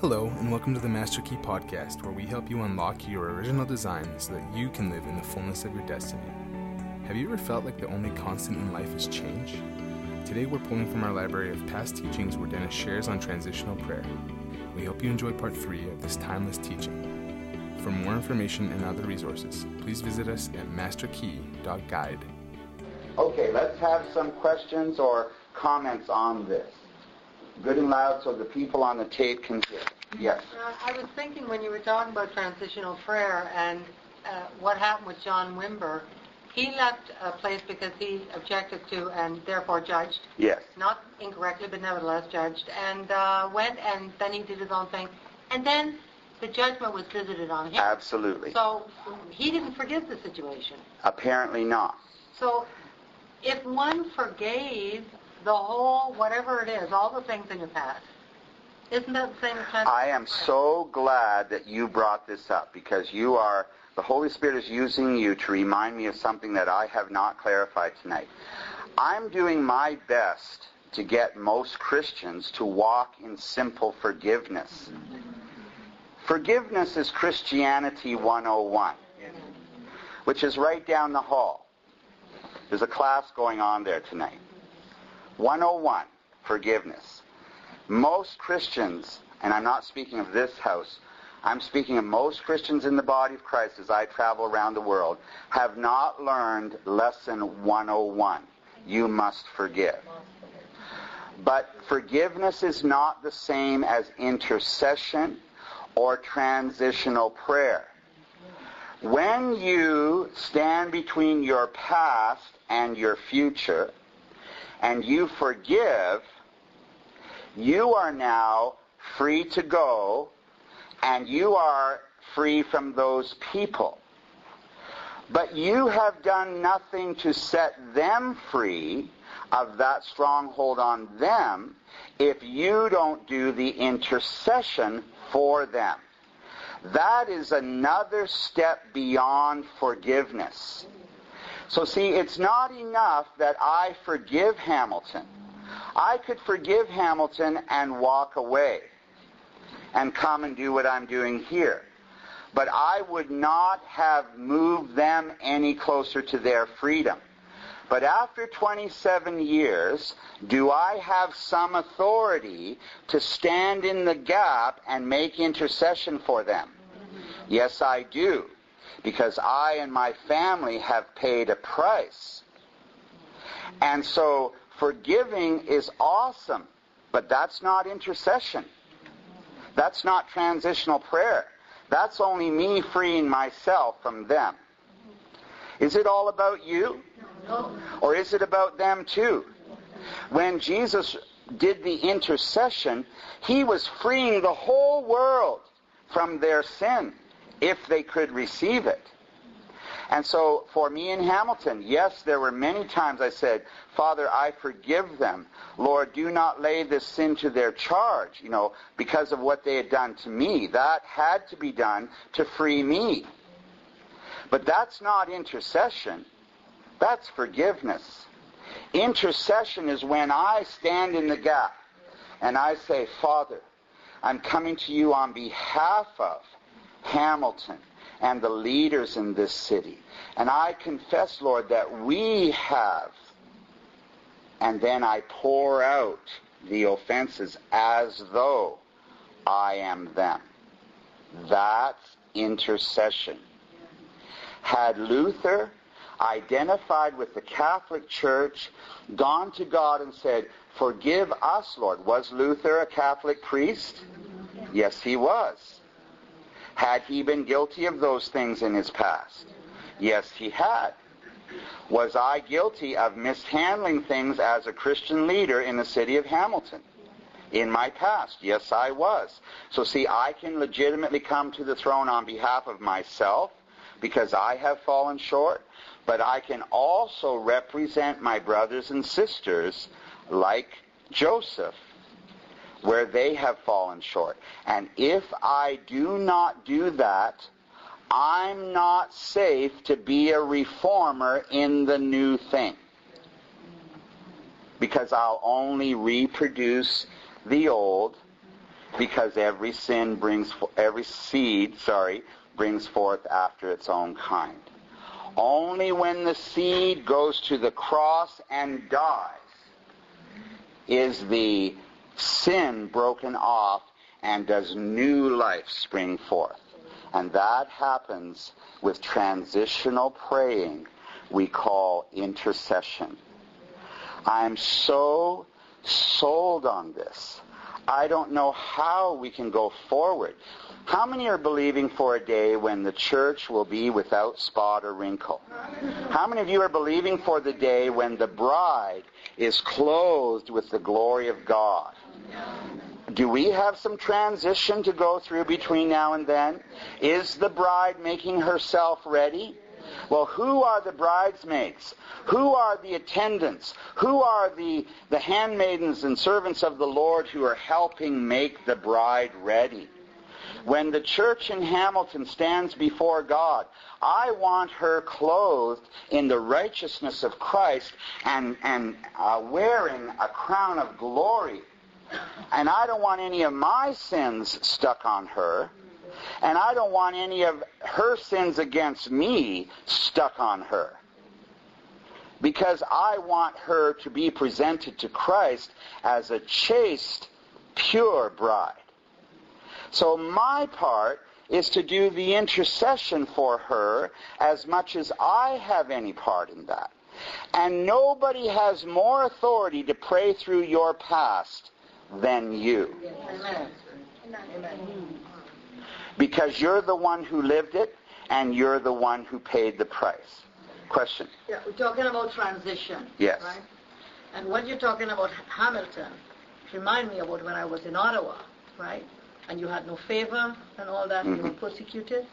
Hello, and welcome to the Master Key Podcast, where we help you unlock your original design so that you can live in the fullness of your destiny. Have you ever felt like the only constant in life is change? Today, we're pulling from our library of past teachings where Dennis shares on transitional prayer. We hope you enjoy part three of this timeless teaching. For more information and other resources, please visit us at masterkey.guide. Okay, let's have some questions or comments on this. Good and loud so the people on the tape can hear. Yes. Uh, I was thinking when you were talking about transitional prayer and uh, what happened with John Wimber, he left a place because he objected to and therefore judged. Yes. Not incorrectly, but nevertheless judged, and uh, went and then he did his own thing. And then the judgment was visited on him. Absolutely. So he didn't forgive the situation. Apparently not. So if one forgave the whole, whatever it is, all the things in your past, isn't that the same as transitional I am so glad that you brought this up because you are, the Holy Spirit is using you to remind me of something that I have not clarified tonight. I'm doing my best to get most Christians to walk in simple forgiveness. Forgiveness is Christianity 101, which is right down the hall. There's a class going on there tonight. 101, forgiveness. Most Christians, and I'm not speaking of this house, I'm speaking of most Christians in the body of Christ as I travel around the world, have not learned lesson 101. You must forgive. But forgiveness is not the same as intercession or transitional prayer. When you stand between your past and your future, and you forgive, you are now free to go and you are free from those people. But you have done nothing to set them free of that stronghold on them if you don't do the intercession for them. That is another step beyond forgiveness. So see, it's not enough that I forgive Hamilton. I could forgive Hamilton and walk away and come and do what I'm doing here. But I would not have moved them any closer to their freedom. But after 27 years, do I have some authority to stand in the gap and make intercession for them? Yes, I do because I and my family have paid a price. And so forgiving is awesome, but that's not intercession. That's not transitional prayer. That's only me freeing myself from them. Is it all about you? Or is it about them too? When Jesus did the intercession, he was freeing the whole world from their sin if they could receive it. And so for me in Hamilton, yes, there were many times I said, Father, I forgive them. Lord, do not lay this sin to their charge, you know, because of what they had done to me. That had to be done to free me. But that's not intercession. That's forgiveness. Intercession is when I stand in the gap and I say, Father, I'm coming to you on behalf of Hamilton and the leaders in this city. And I confess, Lord, that we have. And then I pour out the offenses as though I am them. That's intercession. Had Luther identified with the Catholic Church, gone to God and said, Forgive us, Lord. Was Luther a Catholic priest? Yes, he was. Had he been guilty of those things in his past? Yes, he had. Was I guilty of mishandling things as a Christian leader in the city of Hamilton? In my past, yes, I was. So see, I can legitimately come to the throne on behalf of myself because I have fallen short, but I can also represent my brothers and sisters like Joseph where they have fallen short. And if I do not do that, I'm not safe to be a reformer in the new thing. Because I'll only reproduce the old because every sin brings every seed, sorry, brings forth after its own kind. Only when the seed goes to the cross and dies is the sin broken off and does new life spring forth. And that happens with transitional praying we call intercession. I'm so sold on this. I don't know how we can go forward. How many are believing for a day when the church will be without spot or wrinkle? How many of you are believing for the day when the bride is clothed with the glory of God? Do we have some transition to go through between now and then? Is the bride making herself ready? Well, who are the bridesmaids? Who are the attendants? Who are the, the handmaidens and servants of the Lord who are helping make the bride ready? When the church in Hamilton stands before God, I want her clothed in the righteousness of Christ and, and uh, wearing a crown of glory. And I don't want any of my sins stuck on her. And I don't want any of her sins against me stuck on her. Because I want her to be presented to Christ as a chaste, pure bride. So my part is to do the intercession for her as much as I have any part in that. And nobody has more authority to pray through your past than you. Amen. Because you're the one who lived it and you're the one who paid the price. Question. Yeah, we're talking about transition. Yes. Right? And when you're talking about Hamilton remind me about when I was in Ottawa, right? And you had no favor and all that, mm-hmm. you were mm-hmm. persecuted.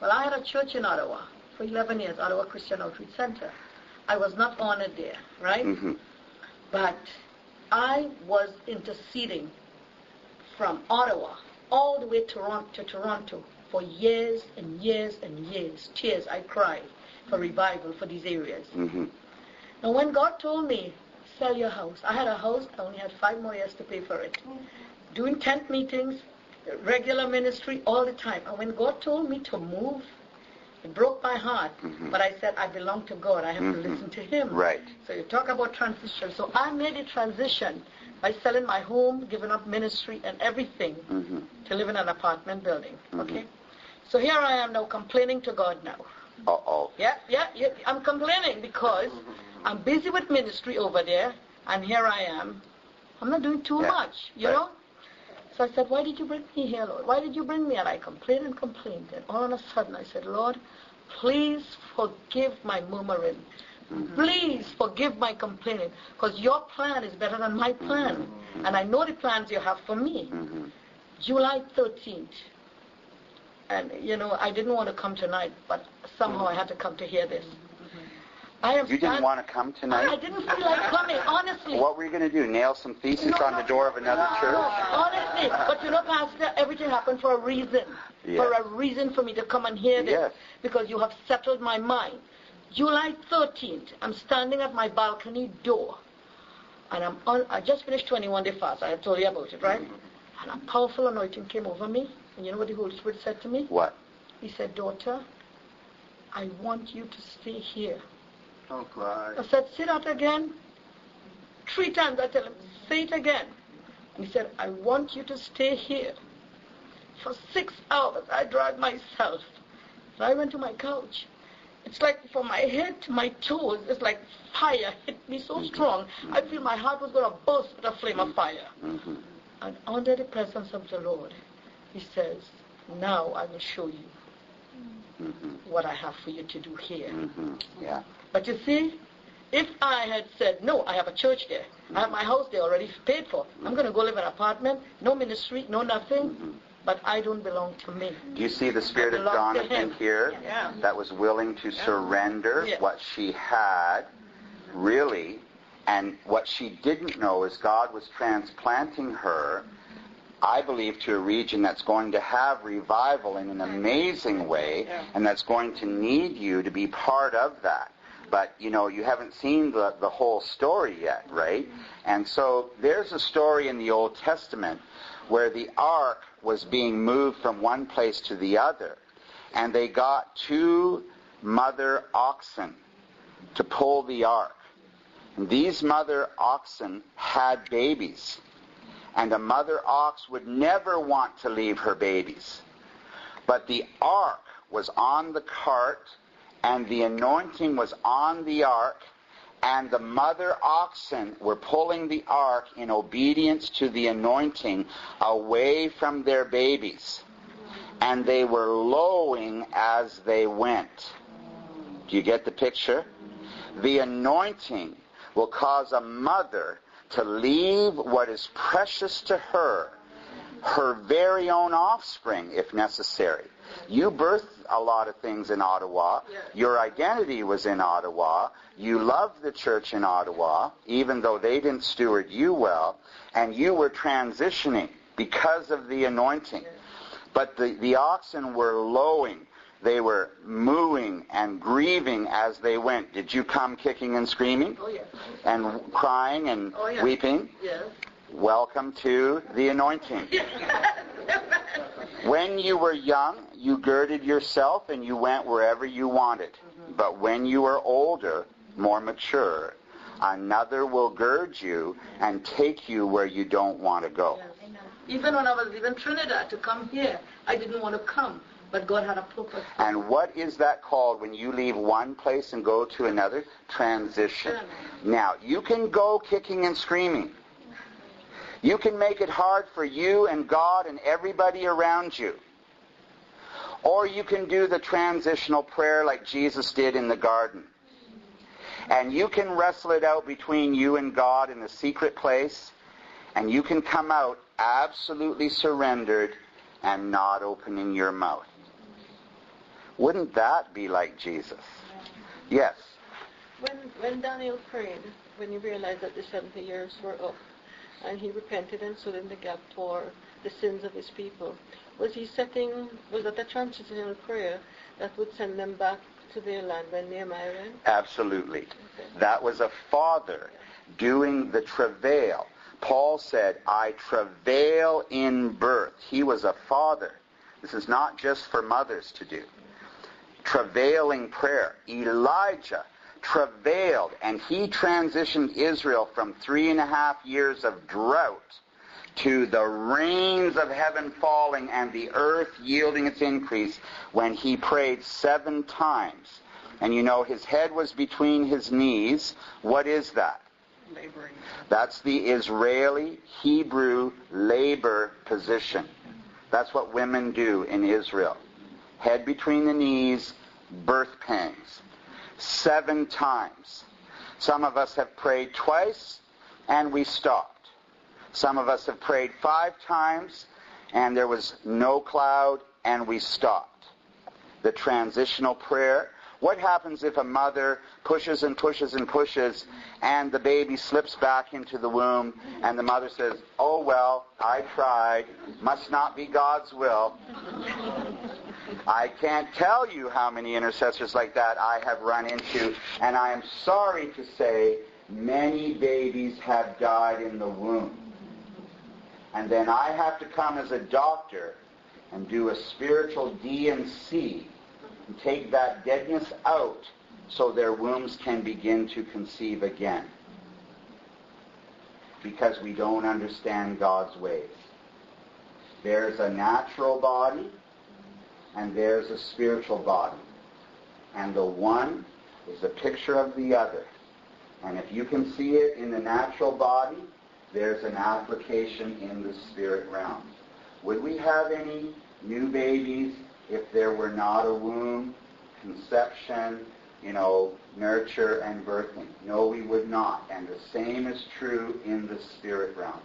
Well, I had a church in Ottawa for 11 years, Ottawa Christian Outreach Center. I was not honored there, right? Mm-hmm. But I was interceding from Ottawa all the way to Toronto for years and years and years. Tears I cried for revival for these areas. Mm-hmm. Now when God told me, sell your house, I had a house, I only had five more years to pay for it. Doing tent meetings, regular ministry all the time. And when God told me to move, it broke my heart. Mm-hmm. But I said, I belong to God. I have mm-hmm. to listen to Him. Right. So you talk about transition. So I made a transition by selling my home, giving up ministry and everything mm-hmm. to live in an apartment building. Mm-hmm. Okay? So here I am now complaining to God now. Uh-oh. Yeah, yeah, yeah. I'm complaining because I'm busy with ministry over there, and here I am. I'm not doing too yeah. much, you right. know? So I said, why did you bring me here, Lord? Why did you bring me? And I complained and complained. And all of a sudden I said, Lord, please forgive my murmuring. Mm-hmm. Please forgive my complaining because your plan is better than my plan. Mm-hmm. And I know the plans you have for me. Mm-hmm. July 13th. And, you know, I didn't want to come tonight, but somehow I had to come to hear this. I have you didn't want to come tonight? I didn't feel like coming, honestly. What were you going to do? Nail some theses no, on the door of another no, church? Honestly, but you know, Pastor, everything happened for a reason. Yes. For a reason for me to come and hear this. Yes. Because you have settled my mind. July 13th, I'm standing at my balcony door. And I'm on, I just finished 21 day fast. I told you about it, right? Mm-hmm. And a powerful anointing came over me. And you know what the Holy Spirit said to me? What? He said, daughter, I want you to stay here. Don't cry. I said, sit that again. Three times I tell him, say it again. And he said, I want you to stay here. For six hours I dragged myself. So I went to my couch. It's like from my head to my toes, it's like fire hit me so mm-hmm. strong. I feel my heart was going to burst with a flame of fire. Mm-hmm. And under the presence of the Lord, he says, now I will show you mm-hmm. what I have for you to do here. Mm-hmm. Yeah. But you see, if I had said, no, I have a church there. I have my house there already paid for. I'm going to go live in an apartment, no ministry, no nothing mm-hmm. but I don't belong to me. Do you see the spirit of Jonathan here yeah. that was willing to yeah. surrender yeah. what she had, really, and what she didn't know is God was transplanting her, I believe, to a region that's going to have revival in an amazing way, and that's going to need you to be part of that. But you know you haven't seen the, the whole story yet, right? Mm-hmm. And so there's a story in the Old Testament where the ark was being moved from one place to the other, and they got two mother oxen to pull the ark. And these mother oxen had babies, and a mother ox would never want to leave her babies. But the ark was on the cart and the anointing was on the ark, and the mother oxen were pulling the ark in obedience to the anointing away from their babies. And they were lowing as they went. Do you get the picture? The anointing will cause a mother to leave what is precious to her, her very own offspring, if necessary, you birthed a lot of things in Ottawa. Your identity was in Ottawa. You loved the church in Ottawa, even though they didn't steward you well. And you were transitioning because of the anointing. But the, the oxen were lowing. They were mooing and grieving as they went. Did you come kicking and screaming? Oh, yes. And crying and Oh, yes. weeping? Yes. Welcome to the anointing. When you were young, you girded yourself and you went wherever you wanted. Mm-hmm. But when you are older, more mature, another will gird you and take you where you don't want to go. Even when I was leaving Trinidad to come here, I didn't want to come, but God had a purpose. And what is that called when you leave one place and go to another? Transition. Now, you can go kicking and screaming. You can make it hard for you and God and everybody around you. Or you can do the transitional prayer like Jesus did in the garden. And you can wrestle it out between you and God in the secret place, and you can come out absolutely surrendered and not opening your mouth. Wouldn't that be like Jesus? Yes. When, when Daniel prayed, when he realized that the 70 years were up, and he repented and stood in the gap for the sins of his people, was he setting, was that a transitional prayer that would send them back to their land when Nehemiah went? Absolutely. Okay. That was a father doing the travail. Paul said, I travail in birth. He was a father. This is not just for mothers to do. Travailing prayer. Elijah travailed and he transitioned Israel from three and a half years of drought to the rains of heaven falling and the earth yielding its increase when he prayed seven times. And you know, his head was between his knees. What is that? Laboring. That's the Israeli Hebrew labor position. That's what women do in Israel. Head between the knees, birth pangs. Seven times. Some of us have prayed twice and we stopped. Some of us have prayed five times and there was no cloud and we stopped. The transitional prayer. What happens if a mother pushes and pushes and pushes and the baby slips back into the womb and the mother says, oh well, I tried. Must not be God's will. I can't tell you how many intercessors like that I have run into, and I am sorry to say many babies have died in the womb. And then I have to come as a doctor and do a spiritual D&C and take that deadness out so their wombs can begin to conceive again. Because we don't understand God's ways. There's a natural body and there's a spiritual body. And the one is a picture of the other. And if you can see it in the natural body, there's an application in the spirit realm. Would we have any new babies if there were not a womb, conception, you know, nurture and birthing? No, we would not. And the same is true in the spirit realm.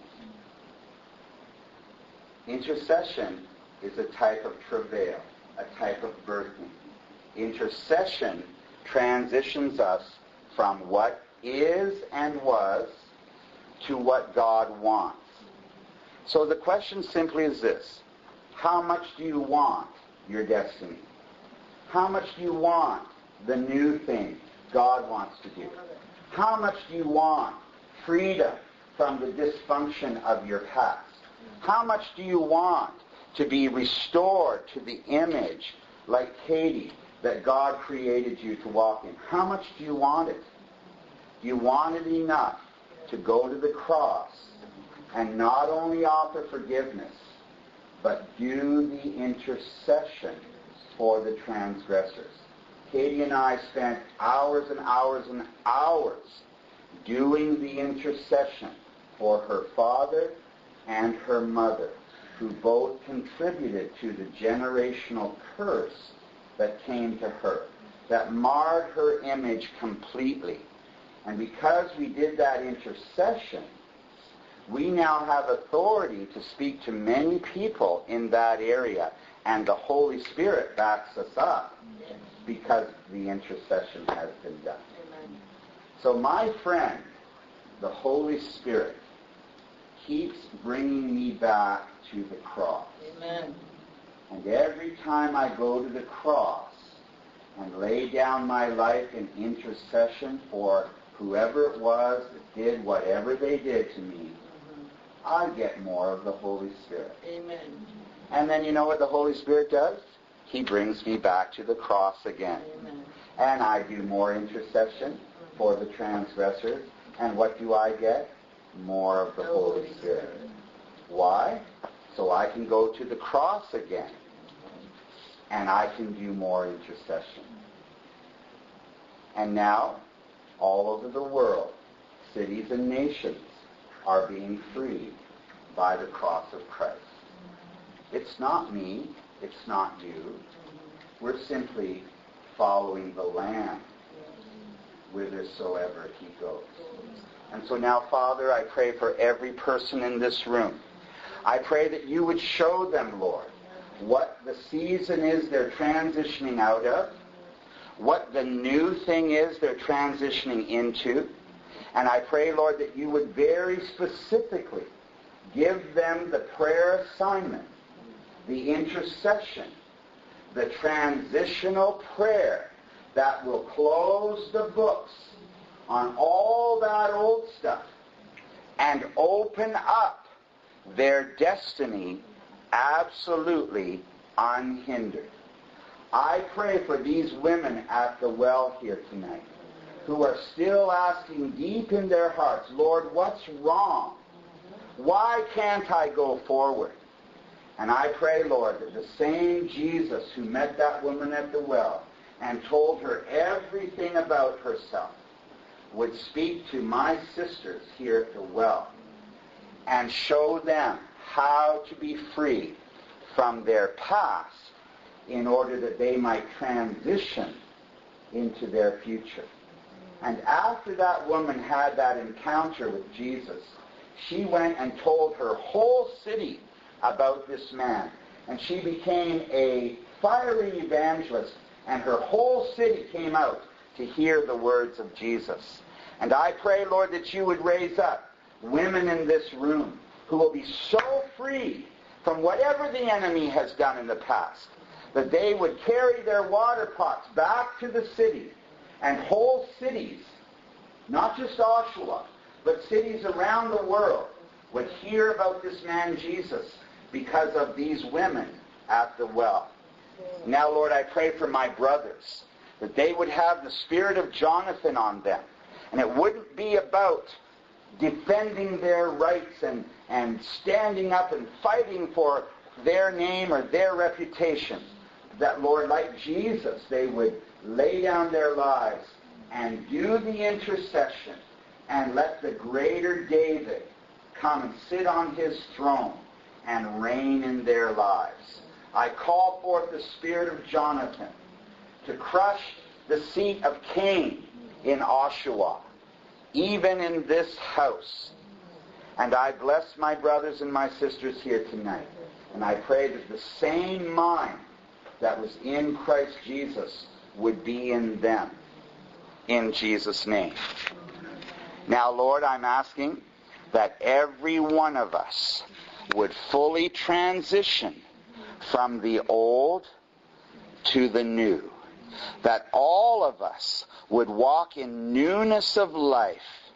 Intercession is a type of travail, type of burden. Intercession transitions us from what is and was to what God wants. So the question simply is this. How much do you want your destiny? How much do you want the new thing God wants to do? How much do you want freedom from the dysfunction of your past? How much do you want to be restored to the image, like Katie, that God created you to walk in? How much do you want it? You want it enough to go to the cross and not only offer forgiveness, but do the intercession for the transgressors. Katie and I spent hours and hours and hours doing the intercession for her father and her mother, who both contributed to the generational curse that came to her, that marred her image completely. And because we did that intercession, we now have authority to speak to many people in that area, and the Holy Spirit backs us up because the intercession has been done. So my friend, the Holy Spirit, keeps bringing me back to the cross. Amen. And every time I go to the cross and lay down my life in intercession for whoever it was that did whatever they did to me, mm-hmm. I get more of the Holy Spirit. Amen. And then you know what the Holy Spirit does? He brings me back to the cross again. Amen. And I do more intercession for the transgressors. And what do I get? More of the Holy Spirit. Why? So I can go to the cross again. And I can do more intercession. And now, all over the world, cities and nations are being freed by the cross of Christ. It's not me. It's not you. We're simply following the Lamb whithersoever he goes. And so now, Father, I pray for every person in this room. I pray that you would show them, Lord, what the season is they're transitioning out of, what the new thing is they're transitioning into. And I pray, Lord, that you would very specifically give them the prayer assignment, the intercession, the transitional prayer that will close the books on all that old stuff and open up their destiny absolutely unhindered. I pray for these women at the well here tonight who are still asking deep in their hearts, Lord, what's wrong? Why can't I go forward? And I pray, Lord, that the same Jesus who met that woman at the well and told her everything about herself would speak to my sisters here at the well and show them how to be free from their past in order that they might transition into their future. And after that woman had that encounter with Jesus, she went and told her whole city about this man. And she became a fiery evangelist, and her whole city came out to hear the words of Jesus. And I pray, Lord, that you would raise up women in this room who will be so free from whatever the enemy has done in the past that they would carry their water pots back to the city and whole cities, not just Oshawa, but cities around the world would hear about this man Jesus because of these women at the well. Now, Lord, I pray for my brothers that they would have the spirit of Jonathan on them. And it wouldn't be about defending their rights and, and standing up and fighting for their name or their reputation. That, Lord, like Jesus, they would lay down their lives and do the intercession and let the greater David come and sit on his throne and reign in their lives. I call forth the spirit of Jonathan to crush the seat of Cain in Oshawa, even in this house. And I bless my brothers and my sisters here tonight. And I pray that the same mind that was in Christ Jesus would be in them. In Jesus' name. Now, Lord, I'm asking that every one of us would fully transition from the old to the new. That all of us would walk in newness of life,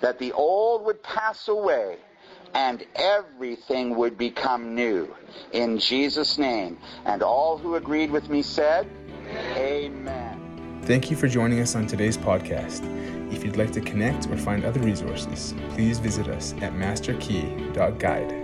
that the old would pass away and everything would become new. In Jesus' name. And all who agreed with me said, Amen. Thank you for joining us on today's podcast. If you'd like to connect or find other resources, please visit us at masterkey.guide.